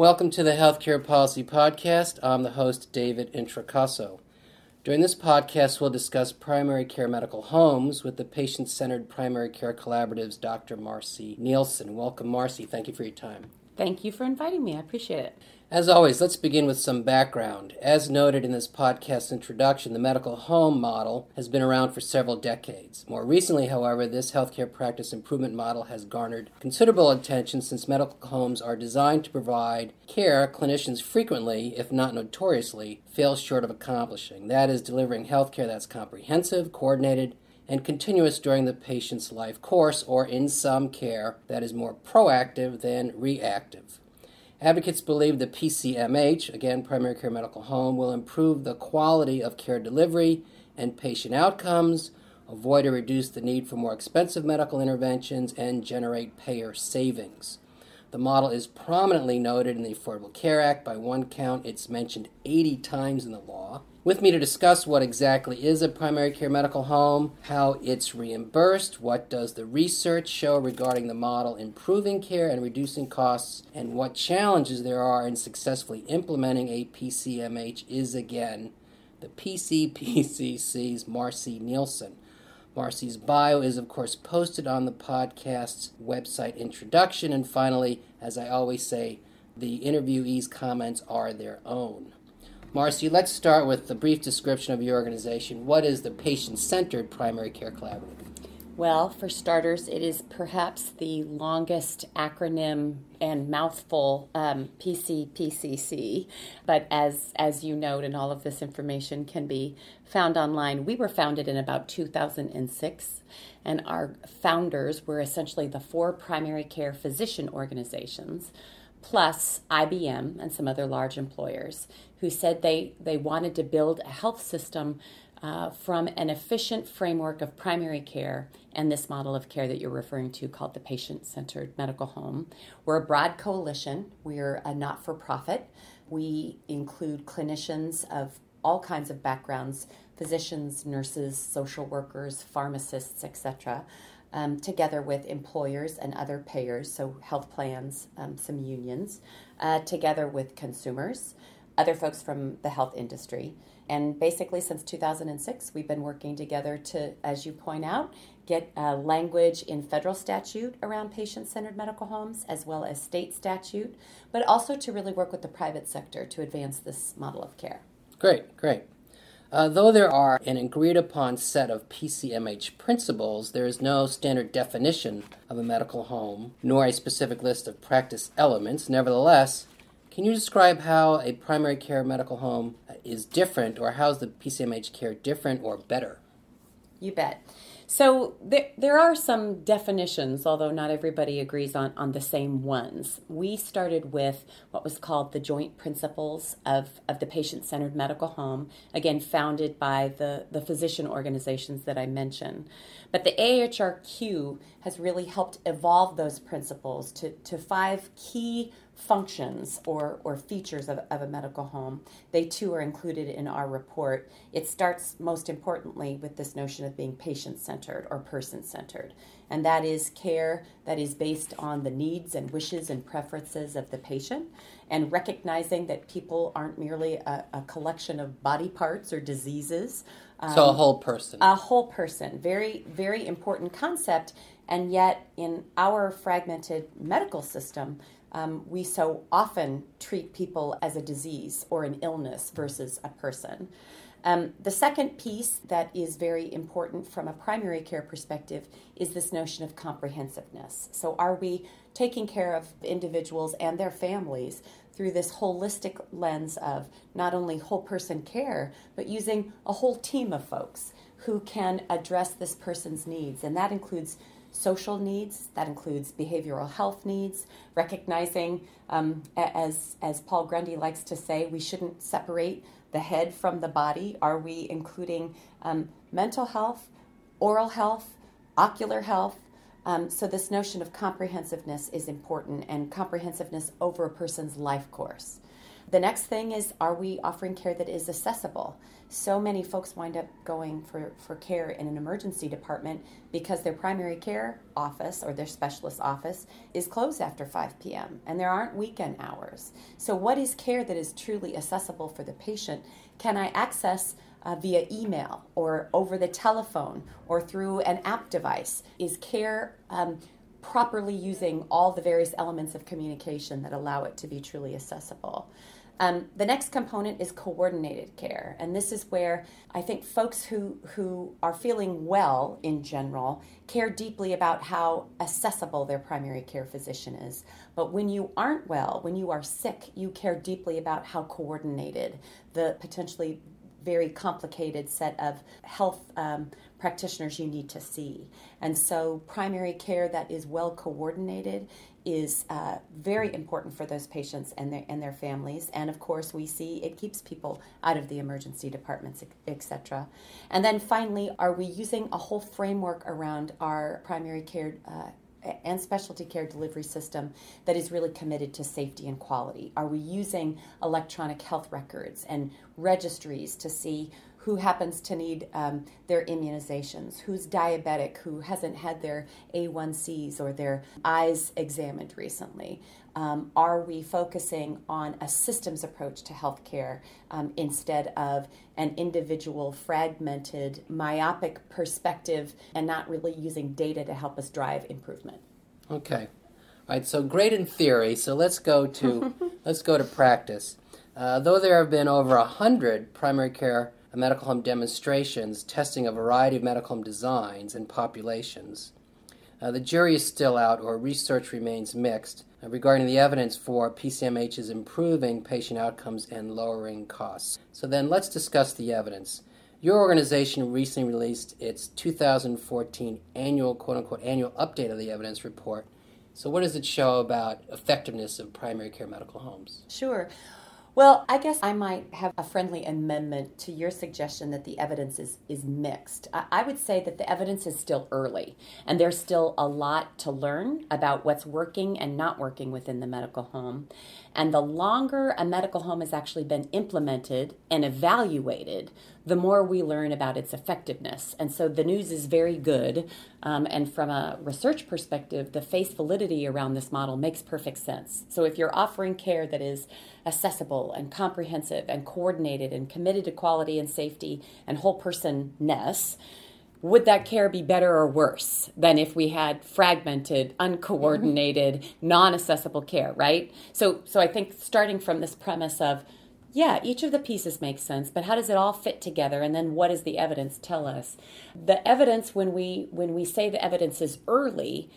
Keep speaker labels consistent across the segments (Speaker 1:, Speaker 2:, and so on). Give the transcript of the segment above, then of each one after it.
Speaker 1: Welcome to the Healthcare Policy Podcast. I'm the host, David Introcaso. During this podcast, we'll discuss primary care medical homes with the patient centered primary care collaborative's Dr. Marci Nielsen. Welcome, Marci. Thank you for your time.
Speaker 2: Thank you for inviting me. I appreciate it.
Speaker 1: As always, let's begin with some background. As noted in this podcast introduction, the medical home model has been around for several decades. More recently, however, this healthcare practice improvement model has garnered considerable attention since medical homes are designed to provide care clinicians frequently, if not notoriously, fail short of accomplishing. That is, delivering healthcare that's comprehensive, coordinated, and continuous during the patient's life course, or in some care that is more proactive than reactive. Advocates believe the PCMH, again, primary care medical home, will improve the quality of care delivery and patient outcomes, avoid or reduce the need for more expensive medical interventions, and generate payer savings. The model is prominently noted in the Affordable Care Act. By one count, it's mentioned 80 times in the law. With me to discuss what exactly is a primary care medical home, how it's reimbursed, what does the research show regarding the model improving care and reducing costs, and what challenges there are in successfully implementing a PCMH is again the PCPCC's Marci Nielsen. Marci's bio is, of course, posted on the podcast's website introduction. And finally, as I always say, the interviewees' comments are their own. Marci, let's start with a brief description of your organization. What is the Patient Centered Primary Care Collaborative?
Speaker 2: Well, for starters, it is perhaps the longest acronym and mouthful um, PCPCC. But as as you note, and all of this information can be found online. We were founded in about 2006, and our founders were essentially the four primary care physician organizations plus IBM and some other large employers who said they, they wanted to build a health system uh, from an efficient framework of primary care and this model of care that you're referring to called the patient centered medical home. We're a broad coalition, we're a not for profit. We include clinicians of all kinds of backgrounds physicians, nurses, social workers, pharmacists, etc um, together with employers and other payers, so health plans, um, some unions, uh, together with consumers, other folks from the health industry. And basically, since 2006, we've been working together to, as you point out, get uh, language in federal statute around patient centered medical homes, as well as state statute, but also to really work with the private sector to advance this model of care.
Speaker 1: Great, great. Uh, though there are an agreed upon set of PCMH principles, there is no standard definition of a medical home, nor a specific list of practice elements. Nevertheless, can you describe how a primary care medical home is different, or how is the PCMH care different or better?
Speaker 2: You bet. So there, there are some definitions, although not everybody agrees on, on the same ones. We started with what was called the joint principles of, of the patient centered medical home, again, founded by the, the physician organizations that I mentioned. But the AHRQ has really helped evolve those principles to, to five key functions or, or features of, of a medical home. They too are included in our report. It starts most importantly with this notion of being patient centered or person centered. And that is care that is based on the needs and wishes and preferences of the patient, and recognizing that people aren't merely a, a collection of body parts or diseases.
Speaker 1: Um, so, a whole person.
Speaker 2: A whole person. Very, very important concept. And yet, in our fragmented medical system, um, we so often treat people as a disease or an illness versus a person. Um, the second piece that is very important from a primary care perspective is this notion of comprehensiveness. So, are we taking care of individuals and their families through this holistic lens of not only whole person care, but using a whole team of folks who can address this person's needs? And that includes social needs, that includes behavioral health needs, recognizing, um, as, as Paul Grundy likes to say, we shouldn't separate the head from the body. Are we including um, mental health, oral health, ocular health? Um, so, this notion of comprehensiveness is important and comprehensiveness over a person's life course. The next thing is are we offering care that is accessible? So many folks wind up going for, for care in an emergency department because their primary care office or their specialist office is closed after 5 p.m. and there aren't weekend hours. So, what is care that is truly accessible for the patient? Can I access uh, via email or over the telephone or through an app device? Is care um, properly using all the various elements of communication that allow it to be truly accessible? Um, the next component is coordinated care, and this is where I think folks who who are feeling well in general care deeply about how accessible their primary care physician is. But when you aren't well, when you are sick, you care deeply about how coordinated the potentially very complicated set of health um, practitioners you need to see. And so, primary care that is well coordinated is uh, very important for those patients and their and their families. And of course, we see it keeps people out of the emergency departments, etc. And then finally, are we using a whole framework around our primary care? Uh, and specialty care delivery system that is really committed to safety and quality? Are we using electronic health records and registries to see who happens to need um, their immunizations, who's diabetic, who hasn't had their A1Cs or their eyes examined recently. Um, are we focusing on a systems approach to healthcare um, instead of an individual, fragmented, myopic perspective and not really using data to help us drive improvement?
Speaker 1: Okay. All right, so great in theory. So let's go to let's go to practice. Uh, though there have been over a hundred primary care medical home demonstrations testing a variety of medical home designs and populations. Uh, the jury is still out, or research remains mixed uh, regarding the evidence for PCMH's improving patient outcomes and lowering costs. So, then let's discuss the evidence. Your organization recently released its 2014 annual, quote unquote, annual update of the evidence report. So, what does it show about effectiveness of primary care medical homes?
Speaker 2: Sure. Well, I guess I might have a friendly amendment to your suggestion that the evidence is, is mixed. I, I would say that the evidence is still early, and there's still a lot to learn about what's working and not working within the medical home. And the longer a medical home has actually been implemented and evaluated, the more we learn about its effectiveness. And so the news is very good. Um, and from a research perspective, the face validity around this model makes perfect sense. So if you're offering care that is accessible and comprehensive and coordinated and committed to quality and safety and whole person ness, would that care be better or worse than if we had fragmented, uncoordinated, mm-hmm. non-accessible care, right? So so I think starting from this premise of yeah, each of the pieces makes sense, but how does it all fit together and then what does the evidence tell us? The evidence when we when we say the evidence is early,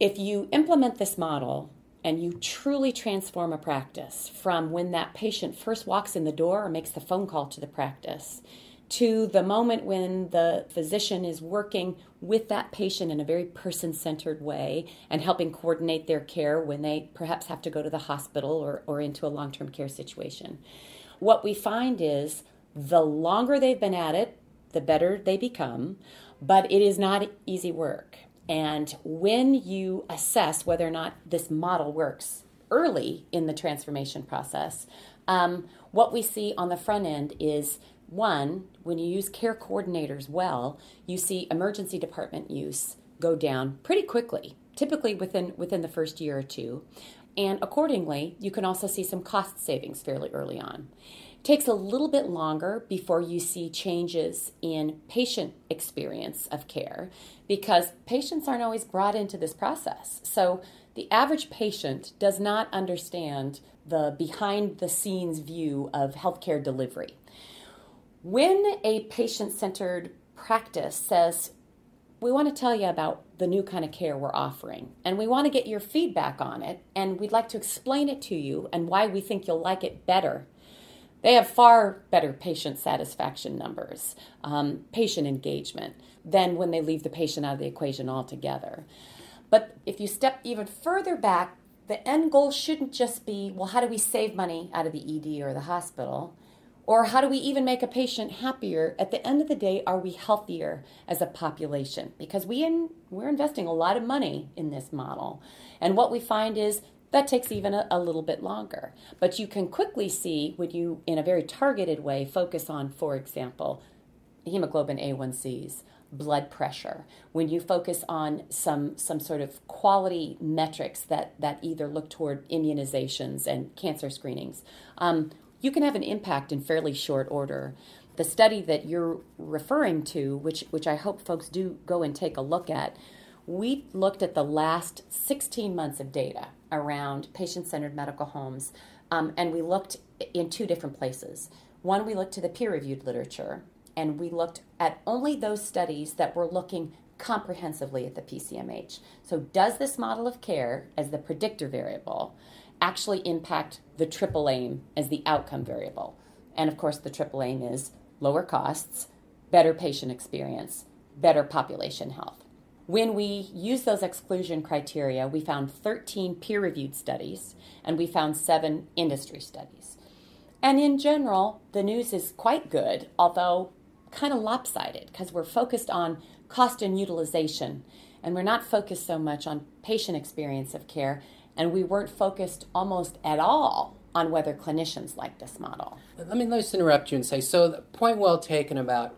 Speaker 2: if you implement this model and you truly transform a practice from when that patient first walks in the door or makes the phone call to the practice to the moment when the physician is working with that patient in a very person centered way and helping coordinate their care when they perhaps have to go to the hospital or, or into a long term care situation. What we find is the longer they've been at it, the better they become, but it is not easy work. And when you assess whether or not this model works early in the transformation process, um, what we see on the front end is one, when you use care coordinators well, you see emergency department use go down pretty quickly, typically within within the first year or two. And accordingly, you can also see some cost savings fairly early on. It takes a little bit longer before you see changes in patient experience of care because patients aren't always brought into this process. So the average patient does not understand the behind the scenes view of healthcare delivery. When a patient centered practice says, we want to tell you about the new kind of care we're offering, and we want to get your feedback on it, and we'd like to explain it to you and why we think you'll like it better. They have far better patient satisfaction numbers, um, patient engagement, than when they leave the patient out of the equation altogether. But if you step even further back, the end goal shouldn't just be, well, how do we save money out of the ED or the hospital? Or how do we even make a patient happier? At the end of the day, are we healthier as a population? Because we in, we're investing a lot of money in this model. And what we find is that takes even a, a, little bit longer. But you can quickly see when you, in a very targeted way, focus on, for example, hemoglobin A1Cs, blood pressure, when you focus on some, some sort of quality metrics that, that either look toward immunizations and cancer screenings, um, you can have an impact in fairly short order. The study that you're referring to, which, which I hope folks do go and take a look at, we looked at the last 16 months of data around patient centered medical homes, um, and we looked in two different places. One, we looked to the peer reviewed literature, and we looked at only those studies that were looking comprehensively at the PCMH. So, does this model of care, as the predictor variable, actually impact the triple aim as the outcome variable? And of course, the triple aim is lower costs, better patient experience, better population health. When we use those exclusion criteria, we found 13 peer reviewed studies and we found seven industry studies. And in general, the news is quite good, although kind of lopsided because we're focused on cost and utilization and we're not focused so much on patient experience of care and we weren't focused almost at all on whether clinicians like this model.
Speaker 1: Let me, let me just interrupt you and say so, the point well taken about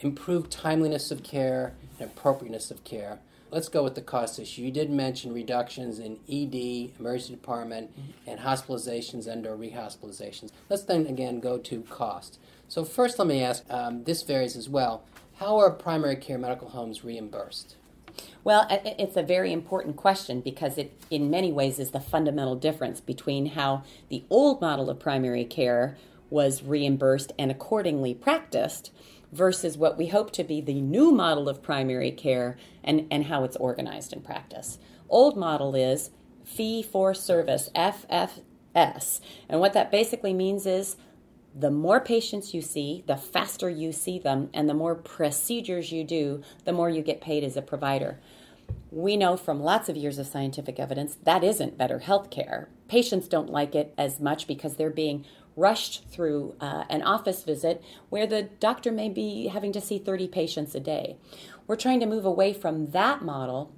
Speaker 1: improved timeliness of care and appropriateness of care. Let's go with the cost issue. You did mention reductions in ED, emergency department, mm-hmm. and hospitalizations and/or rehospitalizations. Let's then again go to cost. So first, let me ask. Um, this varies as well. How are primary care medical homes reimbursed?
Speaker 2: Well, it's a very important question because it, in many ways, is the fundamental difference between how the old model of primary care was reimbursed and accordingly practiced versus what we hope to be the new model of primary care and, and how it's organized in practice. Old model is fee for service, FFS. And what that basically means is the more patients you see, the faster you see them, and the more procedures you do, the more you get paid as a provider. We know from lots of years of scientific evidence that isn't better health care. Patients don't like it as much because they're being rushed through uh, an office visit where the doctor may be having to see 30 patients a day. We're trying to move away from that model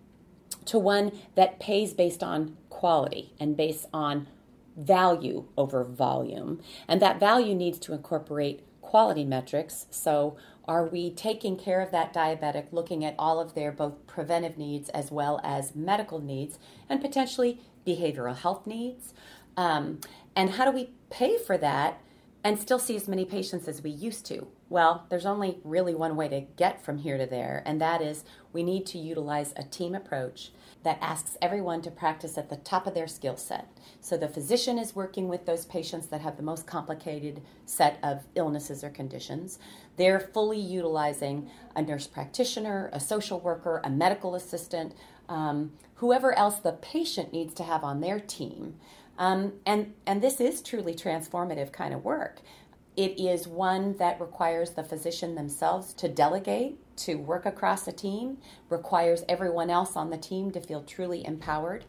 Speaker 2: to one that pays based on quality and based on value over volume. And that value needs to incorporate quality metrics. So, are we taking care of that diabetic, looking at all of their both preventive needs as well as medical needs and potentially behavioral health needs? Um, and how do we pay for that and still see as many patients as we used to? Well, there's only really one way to get from here to there, and that is we need to utilize a team approach that asks everyone to practice at the top of their skill set. So the physician is working with those patients that have the most complicated set of illnesses or conditions. They're fully utilizing a nurse practitioner, a social worker, a medical assistant, um, whoever else the patient needs to have on their team um, and, and this is truly transformative kind of work. It is one that requires the physician themselves to delegate, to work across a team, requires everyone else on the team to feel truly empowered.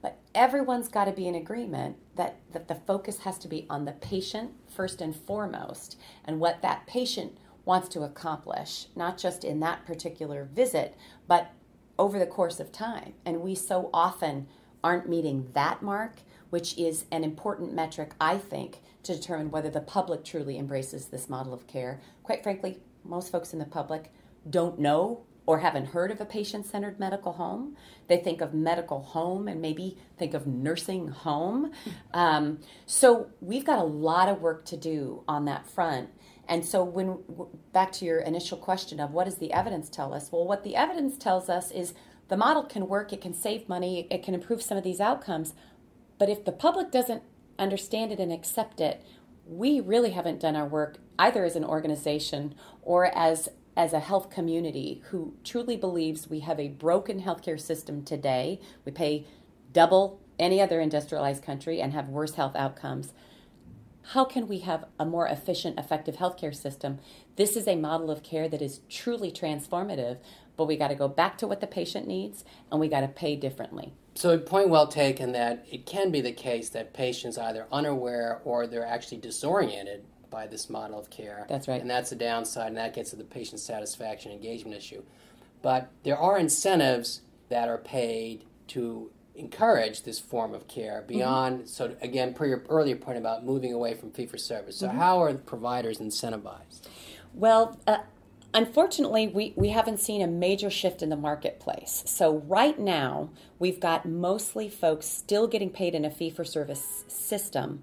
Speaker 2: But everyone's got to be in agreement that, that the focus has to be on the patient first and foremost and what that patient wants to accomplish, not just in that particular visit, but over the course of time. And we so often aren't meeting that mark which is an important metric, I think, to determine whether the public truly embraces this model of care. Quite frankly, most folks in the public don't know or haven't heard of a patient centered medical home. They think of medical home and maybe think of nursing home. Um, so we've got a lot of work to do on that front. And so, when back to your initial question of what does the evidence tell us? Well, what the evidence tells us is the model can work, it can save money, it can improve some of these outcomes, but if the public doesn't understand it and accept it, we really haven't done our work either as an organization or as as a health community who truly believes we have a broken healthcare system today. We pay double any other industrialized country and have worse health outcomes. How can we have a more efficient, effective healthcare system? This is a model of care that is truly transformative, but we got to go back to what the patient needs and we got to pay differently.
Speaker 1: So, a point well taken that it can be the case that patients are either unaware or they're actually disoriented by this model of care.
Speaker 2: That's right.
Speaker 1: And that's a downside, and that gets to the patient satisfaction engagement issue. But there are incentives that are paid to encourage this form of care mm-hmm. beyond mm-hmm. so again per your earlier point about moving away from fee for service so mm-hmm. how are providers incentivized
Speaker 2: well uh, unfortunately we, we haven't seen a major shift in the marketplace so right now we've got mostly folks still getting paid in a fee for service system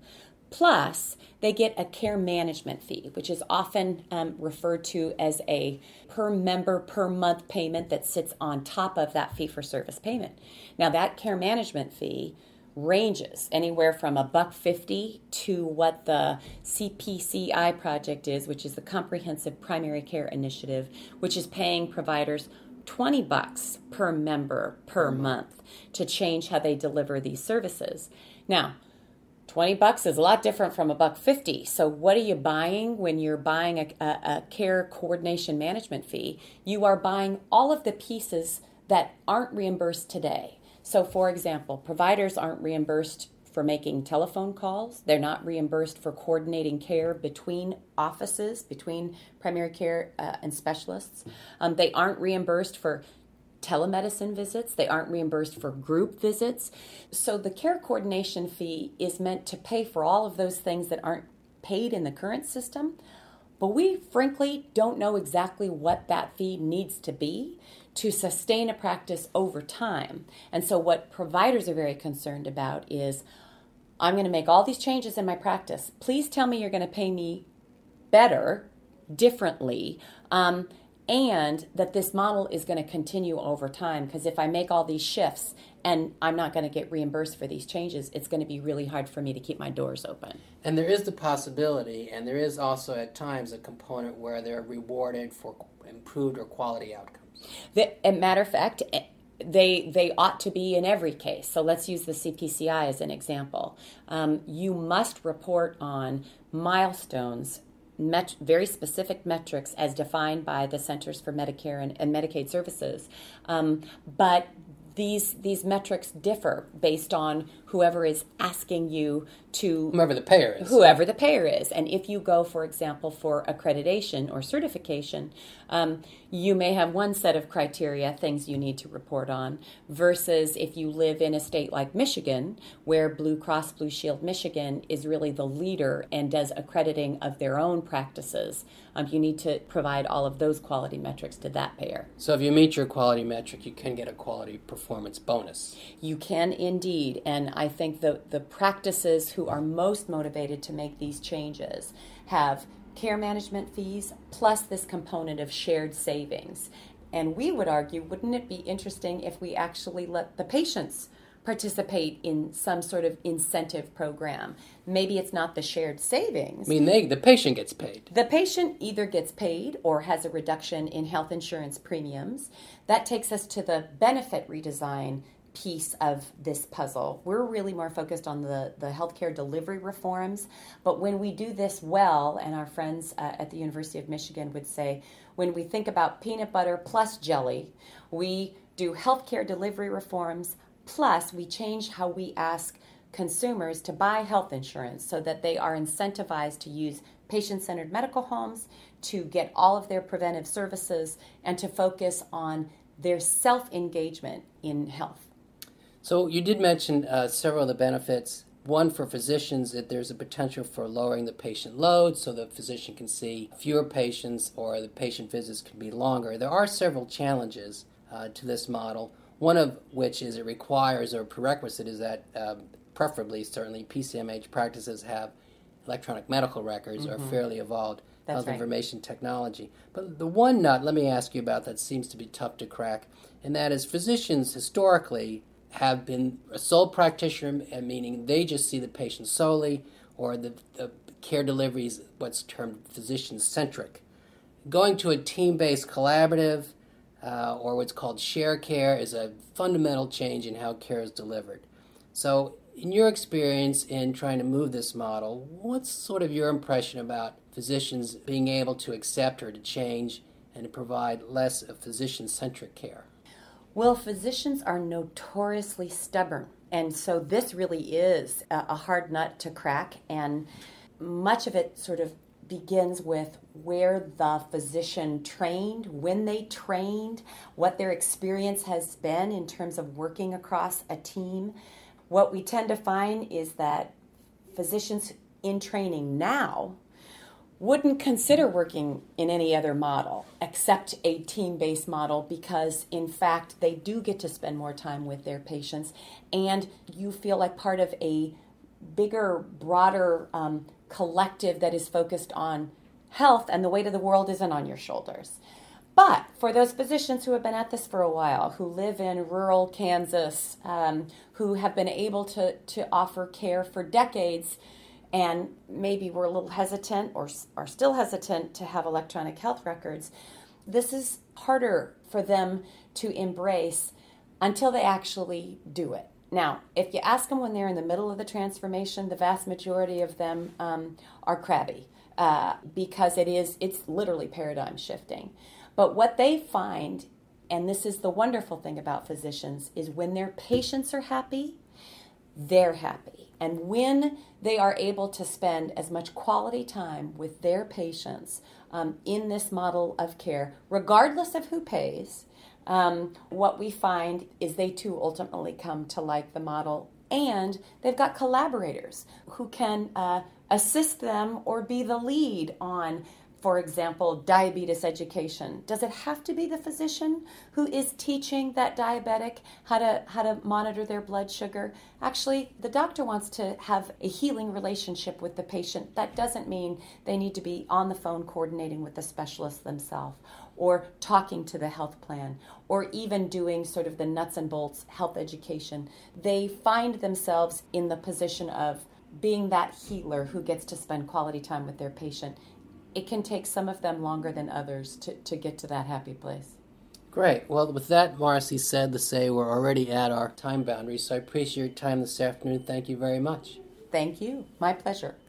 Speaker 2: plus they get a care management fee, which is often um, referred to as a per member per month payment that sits on top of that fee for service payment. Now, that care management fee ranges anywhere from a buck 50 to what the CPCI project is, which is the Comprehensive Primary Care Initiative, which is paying providers 20 bucks per member per month. to change how they deliver these services. Now, 20 bucks is a lot different from a buck 50 so what are you buying when you're buying a, a, a, care coordination management fee? You are buying all of the pieces that aren't reimbursed today so for example providers aren't reimbursed for making telephone calls they're not reimbursed for coordinating care between offices between primary care uh, and specialists um, they aren't reimbursed for telemedicine visits, they aren't reimbursed for group visits. So the care coordination fee is meant to pay for all of those things that aren't paid in the current system. But we frankly don't know exactly what that fee needs to be to sustain a practice over time. And so, what providers are very concerned about is I'm going to make all these changes in my practice. Please tell me you're going to pay me better, differently. Um, and that this model is going to continue over time because if I make all these shifts and I'm not going to get reimbursed for these changes, it's going to be really hard for me to keep my doors open.
Speaker 1: And there is the possibility, and there is also at times a component where they're rewarded for improved or quality outcomes.
Speaker 2: The, a matter of fact, eh, they they ought to be in every case. So let's use the CPCI as an example. Um, you must report on milestones met, very specific metrics as defined by the Centers for Medicare and, and Medicaid Services. Um, but these these metrics differ based on whoever is asking you to
Speaker 1: whoever the payer is.
Speaker 2: Whoever the payer is. And if you go for example for accreditation or certification um, you may have one set of criteria things you need to report on versus if you live in a state like michigan where blue cross blue shield michigan is really the leader and does accrediting of their own practices um, you need to provide all of those quality metrics to that payer.
Speaker 1: So if you meet your quality metric you can get a quality performance bonus.
Speaker 2: You can indeed. And I think the, the practices who are most motivated to make these changes have care management fees plus this component of shared savings. And we would argue, wouldn't it be interesting if we actually let the patients participate in some sort of incentive program? Maybe it's not the shared savings.
Speaker 1: I mean, they, the patient gets paid.
Speaker 2: The patient either gets paid or has a reduction in health insurance premiums. That takes us to the benefit redesign piece of this puzzle. We're really more focused on the, the healthcare delivery reforms. But when we do this well, and our friends uh, at the University of Michigan would say, when we think about peanut butter plus jelly, we do healthcare delivery reforms, plus we change how we ask consumers to buy health insurance so that they are incentivized to use patient centered medical homes, to get all of their preventive services, and to focus on their self engagement in health.
Speaker 1: So you did mention uh, several of the benefits. One for physicians that there's a potential for lowering the patient load so the physician can see fewer patients or the patient visits can be longer. There are several challenges uh, to this model. One of which is it requires or prerequisite is that um, preferably certainly PCMH practices have electronic medical records mm-hmm. or fairly evolved That's health right. information technology. But the one nut, let me ask you about that seems to be tough to crack, and that is physicians historically have been a sole practitioner, meaning they just see the patient solely, or the, the care delivery is what's termed physician centric. Going to a team based collaborative uh, or what's called share care is a fundamental change in how care is delivered. So, in your experience in trying to move this model, what's sort of your impression about physicians being able to accept or to change and to provide less of physician centric care?
Speaker 2: Well, physicians are notoriously stubborn. And so this really is a hard nut to crack. And much of it sort of begins with where the physician trained, when they trained, what their experience has been in terms of working across a team. What we tend to find is that physicians in training now wouldn't consider working in any other model except a team based model because, in fact, they do get to spend more time with their patients and you feel like part of a bigger, broader um, collective that is focused on health and the weight of the world isn't on your shoulders. But for those physicians who have been at this for a while, who live in rural Kansas, um, who have been able to, to offer care for decades, and maybe we're a little hesitant or are still hesitant to have electronic health records, this is harder for them to embrace until they actually do it. Now, if you ask them when they're in the middle of the transformation, the vast majority of them um, are crabby uh, because it is it's literally paradigm shifting. But what they find, and this is the wonderful thing about physicians, is when their patients are happy, they're happy. And when they are able to spend as much quality time with their patients um, in this model of care, regardless of who pays, um, what we find is they too ultimately come to like the model and they've got collaborators who can uh, assist them or be the lead on for example, diabetes education. Does it have to be the physician who is teaching that diabetic how to how to monitor their blood sugar? Actually, the doctor wants to have a healing relationship with the patient. That doesn't mean they need to be on the phone coordinating with the specialist themselves or talking to the health plan or even doing sort of the nuts and bolts health education. They find themselves in the position of being that healer who gets to spend quality time with their patient it can take some of them longer than others to, to get to that happy place.
Speaker 1: Great. Well, with that, Marci, said to say we're already at our time boundary, so I appreciate your time this afternoon. Thank you very much.
Speaker 2: Thank you. My pleasure.